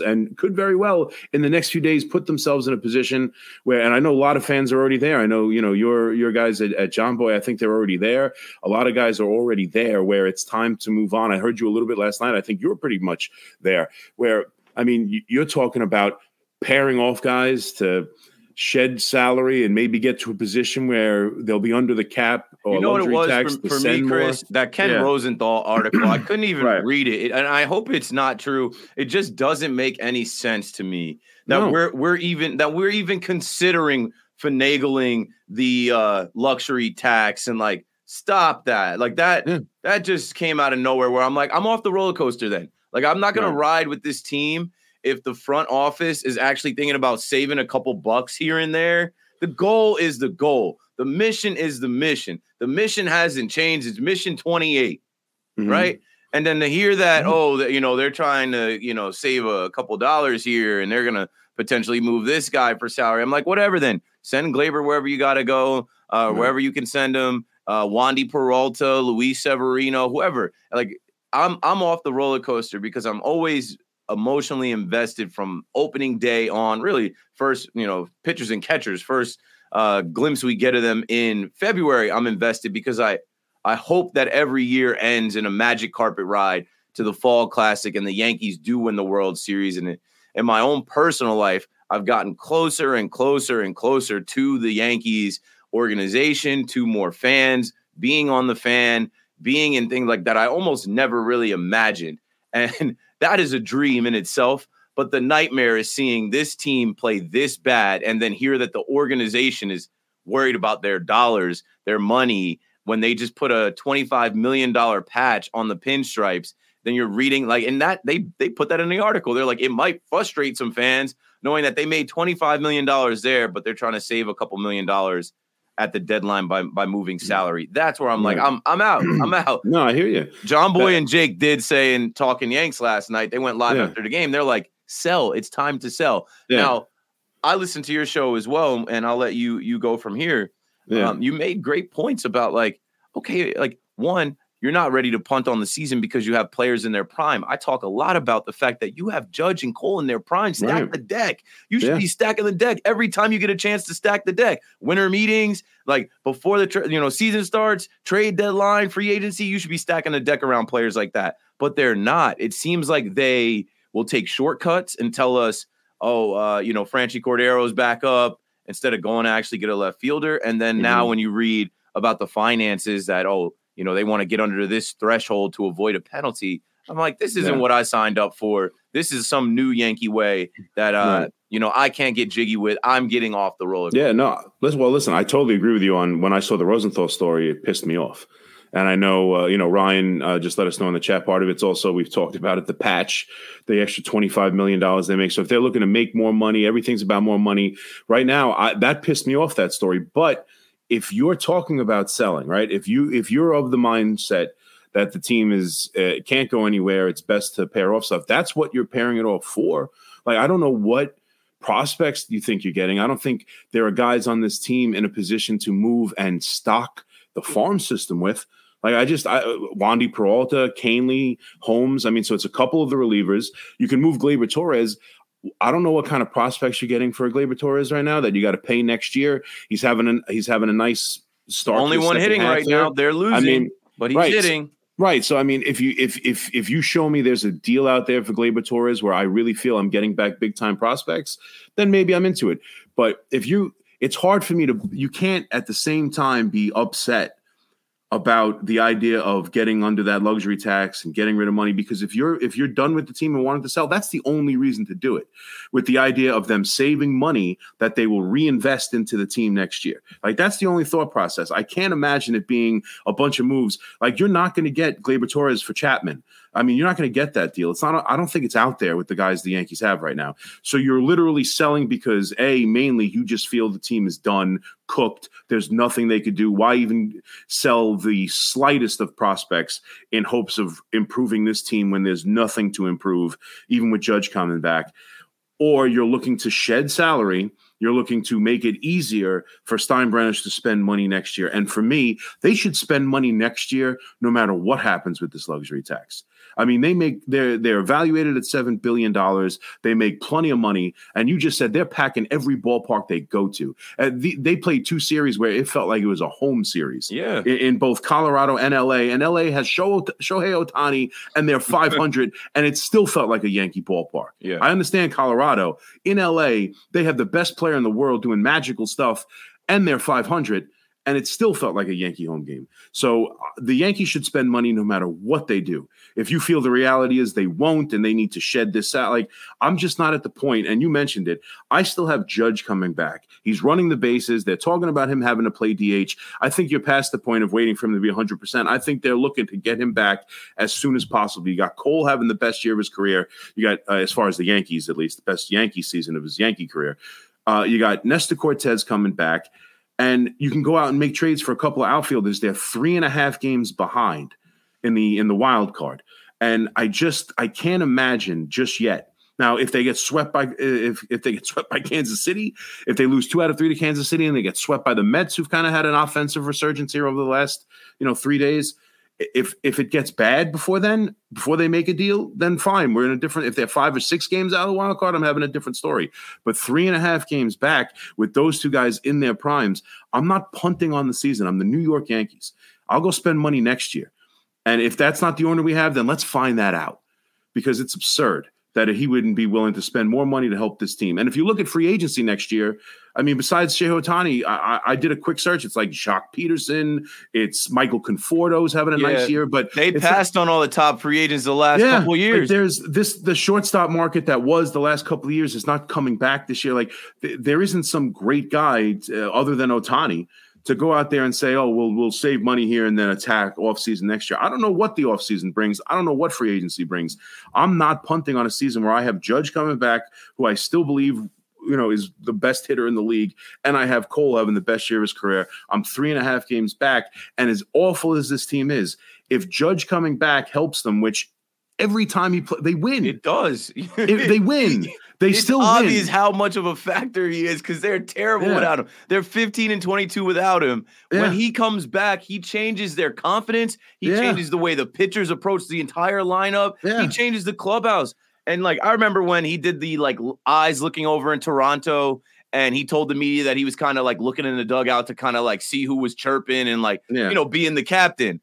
and could very well in the next few days put themselves in a position where and I know a lot of fans are already there. I know, you know, your your guys at, at Boy. I think they're already there. A lot of guys are already there where it's time to move on. I heard you a little bit last night. I think you're pretty much there where I mean, you're talking about pairing off guys to shed salary and maybe get to a position where they'll be under the cap or you know what it was for, for me, Chris? More. That Ken yeah. Rosenthal article, I couldn't even right. read it, and I hope it's not true. It just doesn't make any sense to me that no. we're we're even that we're even considering finagling the uh, luxury tax and like stop that. Like that yeah. that just came out of nowhere. Where I'm like, I'm off the roller coaster. Then, like, I'm not gonna right. ride with this team if the front office is actually thinking about saving a couple bucks here and there. The goal is the goal. The mission is the mission. The mission hasn't changed. It's mission 28, mm-hmm. right? And then to hear that, mm-hmm. oh, that you know, they're trying to, you know, save a couple dollars here and they're gonna potentially move this guy for salary. I'm like, whatever then. Send Gleyber wherever you gotta go, uh, mm-hmm. wherever you can send him. Uh, Wandy Peralta, Luis Severino, whoever. Like I'm I'm off the roller coaster because I'm always emotionally invested from opening day on. Really, first you know pitchers and catchers. First uh, glimpse we get of them in February, I'm invested because I I hope that every year ends in a magic carpet ride to the Fall Classic and the Yankees do win the World Series. And in my own personal life, I've gotten closer and closer and closer to the Yankees organization, to more fans, being on the fan, being in things like that. I almost never really imagined. And that is a dream in itself. But the nightmare is seeing this team play this bad and then hear that the organization is worried about their dollars, their money, when they just put a $25 million patch on the pinstripes. Then you're reading like in that they they put that in the article. They're like, it might frustrate some fans knowing that they made $25 million there, but they're trying to save a couple million dollars at the deadline by by moving salary. That's where I'm like, I'm I'm out. I'm out. no, I hear you. Jomboy and Jake did say in talking Yanks last night, they went live yeah. after the game. They're like, sell. It's time to sell. Yeah. Now, I listened to your show as well, and I'll let you you go from here. Yeah. Um, you made great points about like, okay, like one, you're not ready to punt on the season because you have players in their prime. I talk a lot about the fact that you have Judge and Cole in their prime. Stack right. the deck. You should yeah. be stacking the deck every time you get a chance to stack the deck. Winter meetings, like before the tra- you know season starts, trade deadline, free agency, you should be stacking the deck around players like that. But they're not. It seems like they will take shortcuts and tell us, oh, uh, you know, Franchy Cordero's back up instead of going to actually get a left fielder. And then mm-hmm. now when you read about the finances that, oh, you know, they want to get under this threshold to avoid a penalty. I'm like, this isn't yeah. what I signed up for. This is some new Yankee way that uh, right. you know, I can't get jiggy with. I'm getting off the roller. Yeah, no. Listen, well, listen, I totally agree with you on when I saw the Rosenthal story, it pissed me off. And I know, uh, you know, Ryan uh, just let us know in the chat. Part of it's also we've talked about it. The patch, the extra twenty five million dollars they make. So if they're looking to make more money, everything's about more money. Right now, I, that pissed me off that story. But if you're talking about selling, right? If you if you're of the mindset that the team is uh, can't go anywhere, it's best to pair off stuff. That's what you're pairing it off for. Like I don't know what prospects you think you're getting. I don't think there are guys on this team in a position to move and stock the farm system with. Like I just, I, Wandy Peralta, Kahnle, Holmes. I mean, so it's a couple of the relievers. You can move Gleyber Torres. I don't know what kind of prospects you're getting for Gleyber Torres right now that you got to pay next year. He's having a he's having a nice start. Only one hitting right there. now. They're losing. I mean, but he's right. hitting. Right. So I mean, if you if if if you show me there's a deal out there for Gleyber Torres where I really feel I'm getting back big time prospects, then maybe I'm into it. But if you it's hard for me to you can't at the same time be upset about the idea of getting under that luxury tax and getting rid of money because if you're if you're done with the team and wanted to sell that's the only reason to do it with the idea of them saving money that they will reinvest into the team next year. Like that's the only thought process. I can't imagine it being a bunch of moves. Like you're not going to get Gleyber Torres for Chapman I mean, you're not going to get that deal. It's not. I don't think it's out there with the guys the Yankees have right now. So you're literally selling because a mainly you just feel the team is done, cooked. There's nothing they could do. Why even sell the slightest of prospects in hopes of improving this team when there's nothing to improve, even with Judge coming back? Or you're looking to shed salary you're looking to make it easier for Steinbrenner to spend money next year. And for me, they should spend money next year no matter what happens with this luxury tax. I mean, they make they're they're evaluated at seven billion dollars. They make plenty of money, and you just said they're packing every ballpark they go to. The, they played two series where it felt like it was a home series. Yeah, in, in both Colorado and LA, and LA has Shohei Ohtani, and they're 500, and it still felt like a Yankee ballpark. Yeah, I understand Colorado. In LA, they have the best player in the world doing magical stuff, and they're 500 and it still felt like a Yankee home game. So uh, the Yankees should spend money no matter what they do. If you feel the reality is they won't and they need to shed this out, like I'm just not at the point, and you mentioned it, I still have Judge coming back. He's running the bases. They're talking about him having to play DH. I think you're past the point of waiting for him to be 100%. I think they're looking to get him back as soon as possible. You got Cole having the best year of his career. You got, uh, as far as the Yankees, at least, the best Yankee season of his Yankee career. Uh, you got Nestor Cortes coming back and you can go out and make trades for a couple of outfielders. They're three and a half games behind in the in the wild card, and I just I can't imagine just yet. Now, if they get swept by if if they get swept by Kansas City, if they lose two out of three to Kansas City, and they get swept by the Mets, who've kind of had an offensive resurgence here over the last you know three days, if if it gets bad before then, before they make a deal, then fine. We're in a different. If they're five or six games out of the wild card, I'm having a different story. But three and a half games back with those two guys in their primes, I'm not punting on the season. I'm the New York Yankees. I'll go spend money next year, and if that's not the owner we have, then let's find that out because it's absurd that he wouldn't be willing to spend more money to help this team. And if you look at free agency next year, I mean, besides Shohei Ohtani, I, I, did a quick search. It's like Joc Pederson, it's Michael Conforto's having a yeah, nice year, but they passed like, on all the top free agents the last yeah, couple years. There's this the shortstop market that was the last couple of years is not coming back this year. Like th- there isn't some great guy uh, other than Ohtani to go out there and say, "Oh, we'll we'll save money here and then attack offseason next year." I don't know what the offseason brings. I don't know what free agency brings. I'm not punting on a season where I have Judge coming back, who I still believe you know is the best hitter in the league, and I have Cole having the best year of his career. I'm three and a half games back, and as awful as this team is, if Judge coming back helps them, which every time he play, they win. It does. they win. They it's still obvious win. how much of a factor he is because they're terrible yeah. without him. They're 15 and 22 without him. Yeah. When he comes back, he changes their confidence. He yeah. changes the way the pitchers approach the entire lineup. He changes the clubhouse. And like I remember when he did the like eyes looking over in Toronto and he told the media that he was kind of like looking in the dugout to kind of like see who was chirping and like you know being the captain.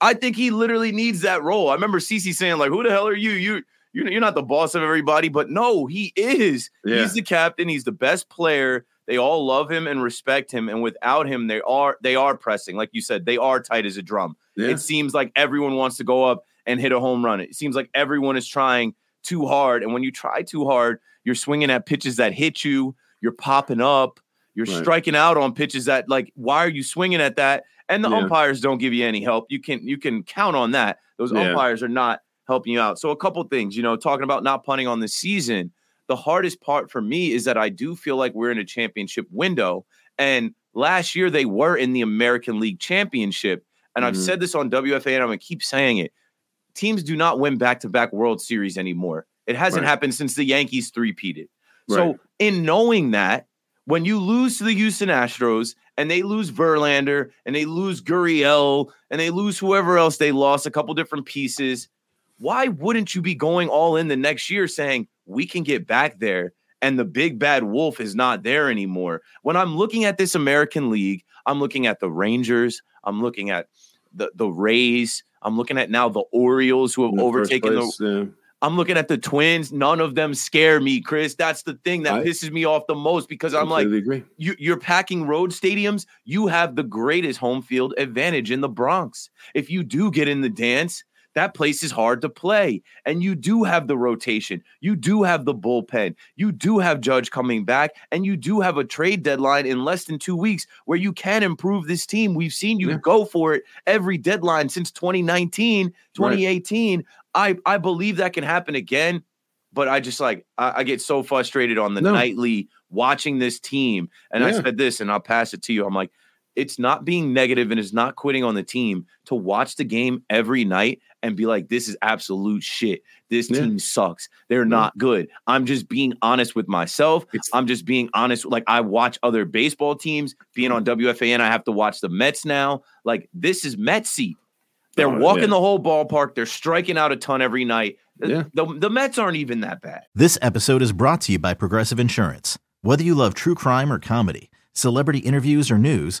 I think he literally needs that role. I remember CC saying like, "Who the hell are you? You you're not the boss of everybody, but no, he is. Yeah. He's the captain. He's the best player. They all love him and respect him, and without him, they are they are pressing. Like you said, they are tight as a drum. Yeah. It seems like everyone wants to go up and hit a home run. It seems like everyone is trying too hard, and when you try too hard, you're swinging at pitches that hit you. You're popping up. You're right. striking out on pitches that like why are you swinging at that? And the yeah. umpires don't give you any help. You can you can count on that. Those umpires are not helping you out. So a couple things, you know, talking about not punting on the season. The hardest part for me is that I do feel like we're in a championship window. And last year they were in the American League Championship. And mm-hmm. I've said this on WFA and I'm gonna keep saying it. Teams do not win back-to-back World Series anymore. It hasn't right. happened since the Yankees three-peated. Right. So in knowing that, when you lose to the Houston Astros and they lose Verlander and they lose Gurriel and they lose whoever else they lost, a couple different pieces, why wouldn't you be going all in the next year saying we can get back there and the big bad wolf is not there anymore? When I'm looking at this American League, I'm looking at the Rangers, I'm looking at the the Rays, I'm looking at now the Orioles who have overtaken place, the yeah. I'm looking at the Twins. None of them scare me, Chris. That's the thing that I, pisses me off the most because I'm like, you, you're packing road stadiums. You have the greatest home field advantage in the Bronx. If you do get in the dance, that place is hard to play. And you do have the rotation. You do have the bullpen. You do have Judge coming back. And you do have a trade deadline in less than two weeks where you can improve this team. We've seen you yeah. go for it every deadline since 2019, 2018. Right. I, I believe that can happen again. But I just like, I, I get so frustrated on the no. nightly watching this team. And yeah. I said this, and I'll pass it to you. I'm like, it's not being negative and it's not quitting on the team to watch the game every night and be like, this is absolute shit. This yeah. team sucks. They're yeah. not good. I'm just being honest with myself. It's, I'm just being honest. Like, I watch other baseball teams being on WFAN. I have to watch the Mets now. Like, this is Metsy. They're oh, walking yeah. the whole ballpark. They're striking out a ton every night. Yeah. The, the Mets aren't even that bad. This episode is brought to you by Progressive Insurance. Whether you love true crime or comedy, celebrity interviews or news,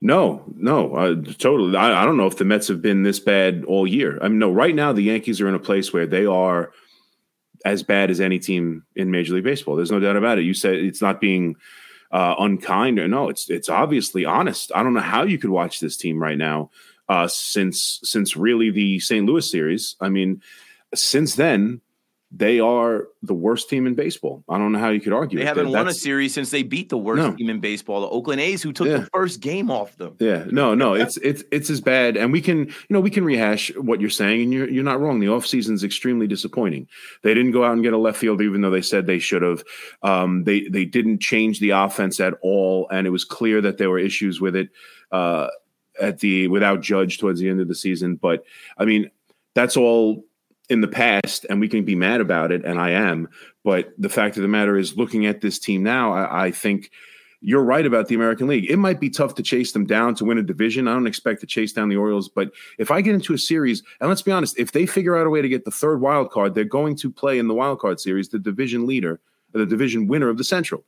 No, no, uh, totally. I, I, don't know if the Mets have been this bad all year. I mean, no, right now the Yankees are in a place where they are as bad as any team in Major League Baseball. There's no doubt about it. You said it's not being uh, unkind or no, it's it's obviously honest. I don't know how you could watch this team right now uh, since since really the St. Louis series. I mean, since then they are the worst team in baseball. I don't know how you could argue. They haven't won a series since they beat the worst no. team in baseball, the Oakland A's, who took yeah. the first game off them. Yeah, no, no, it's it's it's as bad. And we can, you know, we can rehash what you're saying, and you're you're not wrong. The offseason is extremely disappointing. They didn't go out and get a left field, even though they said they should have. Um, they they didn't change the offense at all, and it was clear that there were issues with it. Uh, at the without Judge towards the end of the season, but I mean, that's all in the past and we can be mad about it and i am but the fact of the matter is looking at this team now I, I, think you're right about the american league. It might be tough to chase them down to win a division. I don't expect to chase down the orioles but if i get into a series and let's be honest if they figure out a way to get the third wild card they're going to play in the wild card series the division leader the division winner of the central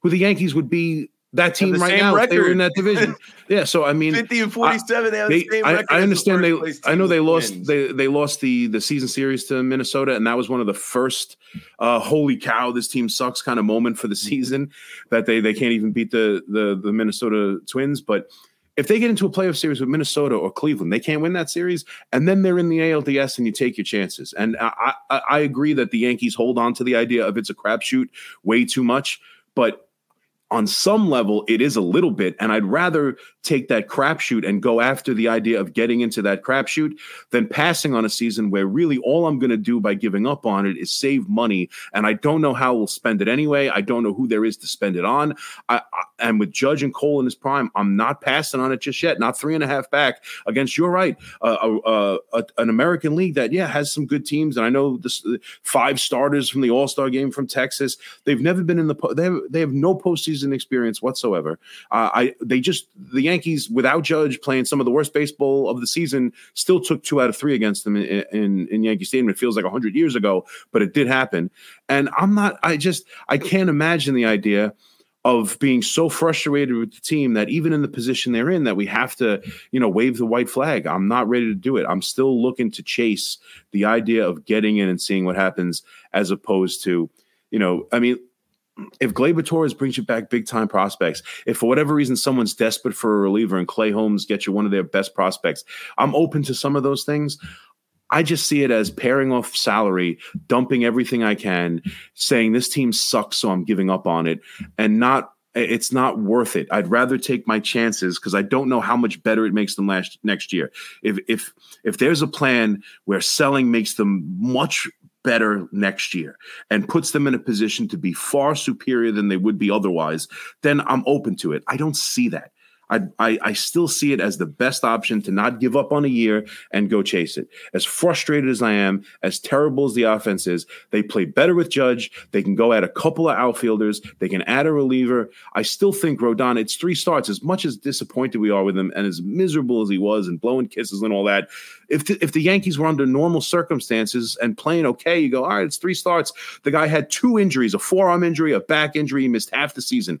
who the yankees would be that team right now record. they were in that division. yeah, so I mean, fifty and forty-seven. I, they, the I, I understand they. I know they lost. Wins. They they lost the the season series to Minnesota, and that was one of the first uh, "holy cow, this team sucks" kind of moment for the mm-hmm. season. That they they can't even beat the the the Minnesota Twins, but. If they get into a playoff series with Minnesota or Cleveland, they can't win that series, and then they're in the ALDS, and you take your chances. And I, I, I agree that the Yankees hold on to the idea of it's a crapshoot way too much, but on some level, it is a little bit. And I'd rather take that crapshoot and go after the idea of getting into that crapshoot than passing on a season where really all I'm going to do by giving up on it is save money. And I don't know how we'll spend it anyway. I don't know who there is to spend it on. I, I, and with Judge and Cole in his prime, I'm not passing on it just yet. Not three and a half back against, you're right, uh, uh, uh, an American league that, yeah, has some good teams. And I know this five starters from the All Star game from Texas. They've never been in the, po- they have, they have no postseason season experience whatsoever. Uh, I they just the Yankees without Judge playing some of the worst baseball of the season still took two out of three against them in, in, in Yankee Stadium. It feels like hundred years ago, but it did happen. And I'm not. I just I can't imagine the idea of being so frustrated with the team that even in the position they're in that we have to you know wave the white flag i'm not ready to do it i'm still looking to chase the idea of getting in and seeing what happens as opposed to you know i mean if Gleyber Torres brings you back big time prospects, if for whatever reason someone's desperate for a reliever and Clay Holmes gets you one of their best prospects, I'm open to some of those things. I just see it as pairing off salary, dumping everything I can, saying this team sucks, so I'm giving up on it, and not it's not worth it. I'd rather take my chances because I don't know how much better it makes them last next year. If if if there's a plan where selling makes them much better next year and puts them in a position to be far superior than they would be otherwise, then I'm open to it. I don't see that. I, I, I still see it as the best option to not give up on a year and go chase it. As frustrated as I am, as terrible as the offense is, they play better with Judge. They can go add a couple of outfielders. They can add a reliever. I still think Rodon. It's three starts. As much as disappointed we are with him, and as miserable as he was, and blowing kisses and all that. If the, if the Yankees were under normal circumstances and playing okay, you go, all right, it's three starts. The guy had two injuries: a forearm injury, a back injury. He missed half the season.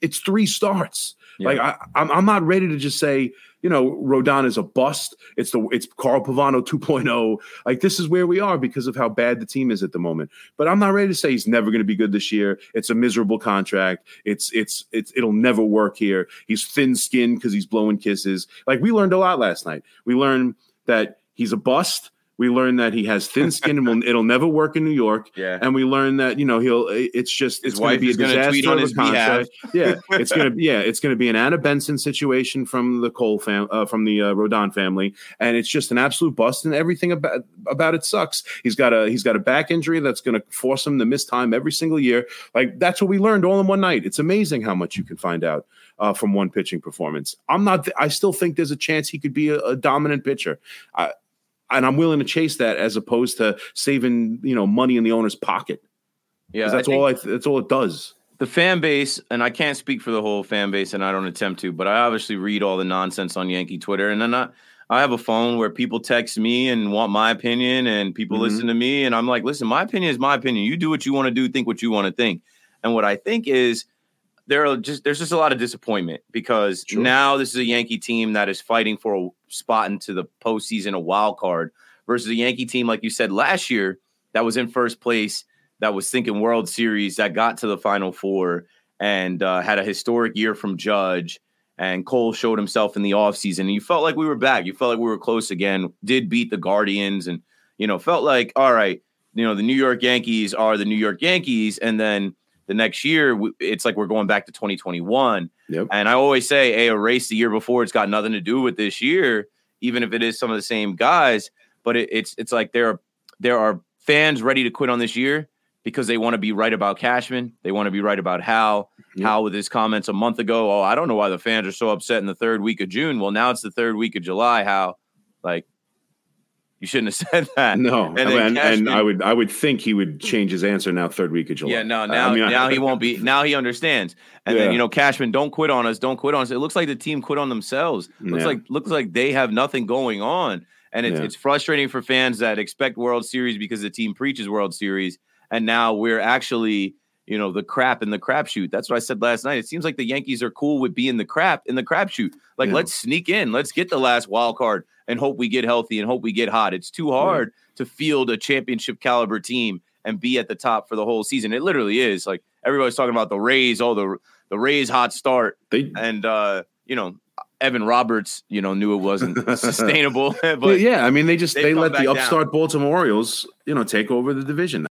It's three starts. Yeah. Like I, I'm, I'm not ready to just say, you know, Rodon is a bust. It's the it's Carl Pavano 2.0. Like this is where we are because of how bad the team is at the moment. But I'm not ready to say he's never going to be good this year. It's a miserable contract. It's it's it's it'll never work here. He's thin skinned because he's blowing kisses. Like we learned a lot last night. We learned that he's a bust we learned that he has thin skin and will, it'll never work in New York. Yeah. And we learned that, you know, he'll, it's just, it's going to be a disaster on his contract. yeah. It's going to be, yeah, it's going to be an Anna Benson situation from the Cole fam, uh, from the uh, Rodon family. And it's just an absolute bust and everything about, about it sucks. He's got a, he's got a back injury that's going to force him to miss time every single year. Like that's what we learned all in one night. It's amazing how much you can find out. Uh, from one pitching performance. I'm not. I still think there's a chance he could be a, a dominant pitcher. I, and I'm willing to chase that as opposed to saving you know money in the owner's pocket. Yeah, that's all. I, that's all it does. The fan base, and I can't speak for the whole fan base, and I don't attempt to, but I obviously read all the nonsense on Yankee Twitter, and then I, I have a phone where people text me and want my opinion, and people mm-hmm. listen to me, and I'm like, listen, my opinion is my opinion. You do what you want to do, think what you want to think, and what I think is there are just there's just a lot of disappointment because sure. now this is a Yankee team that is fighting for a spot into the postseason, a wild card, versus a Yankee team like you said last year that was in first place, that was thinking World Series, that got to the Final Four and uh, had a historic year from Judge. And Cole showed himself in the offseason. And you felt like we were back. You felt like we were close again. Did beat the Guardians, and you know felt like all right. You know the New York Yankees are the New York Yankees, and then the next year it's like we're going back to 2021 yep. and i always say hey a race the year before it's got nothing to do with this year even if it is some of the same guys but it, it's it's like there are there are fans ready to quit on this year because they want to be right about Cashman. They want to be right about Hal. Yep. Hal with his comments a month ago. Oh, I don't know why the fans are so upset in the third week of June. Well, now it's the third week of July. How, like, you shouldn't have said that. No, and, I and, I would I would think he would change his answer now. Third week of July. Yeah, no, now I mean, now I, he won't be. Now he understands. And yeah. then you know, Cashman, don't quit on us. Don't quit on us. It looks like the team quit on themselves. looks yeah. like looks like they have nothing going on, and it's yeah. it's frustrating for fans that expect World Series because the team preaches World Series, and now we're actually you know the crap in the crapshoot. That's what I said last night. It seems like the Yankees are cool with being the crap in the crapshoot. Like let's sneak in, let's get the last wild card and hope we get healthy and hope we get hot. It's too hard right. to field a championship caliber team and be at the top for the whole season. It literally is. Like everybody's talking about the Rays, oh the the Rays hot start. They, and uh, you know, Evan Roberts, you know, knew it wasn't sustainable. but yeah, I mean, they just they let the upstart down. Baltimore Orioles, you know, take over the division.